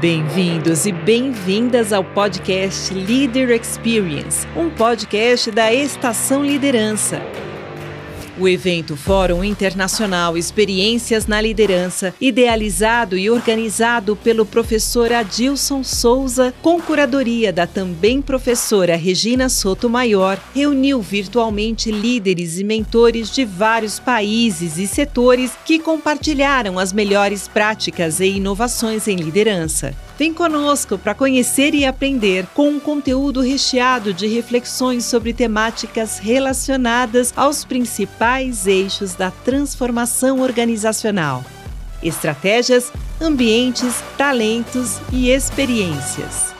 Bem-vindos e bem-vindas ao podcast Leader Experience, um podcast da Estação Liderança. O evento Fórum Internacional Experiências na Liderança, idealizado e organizado pelo professor Adilson Souza, com curadoria da também professora Regina Sotomayor, reuniu virtualmente líderes e mentores de vários países e setores que compartilharam as melhores práticas e inovações em liderança. Vem conosco para conhecer e aprender com um conteúdo recheado de reflexões sobre temáticas relacionadas aos principais eixos da transformação organizacional: estratégias, ambientes, talentos e experiências.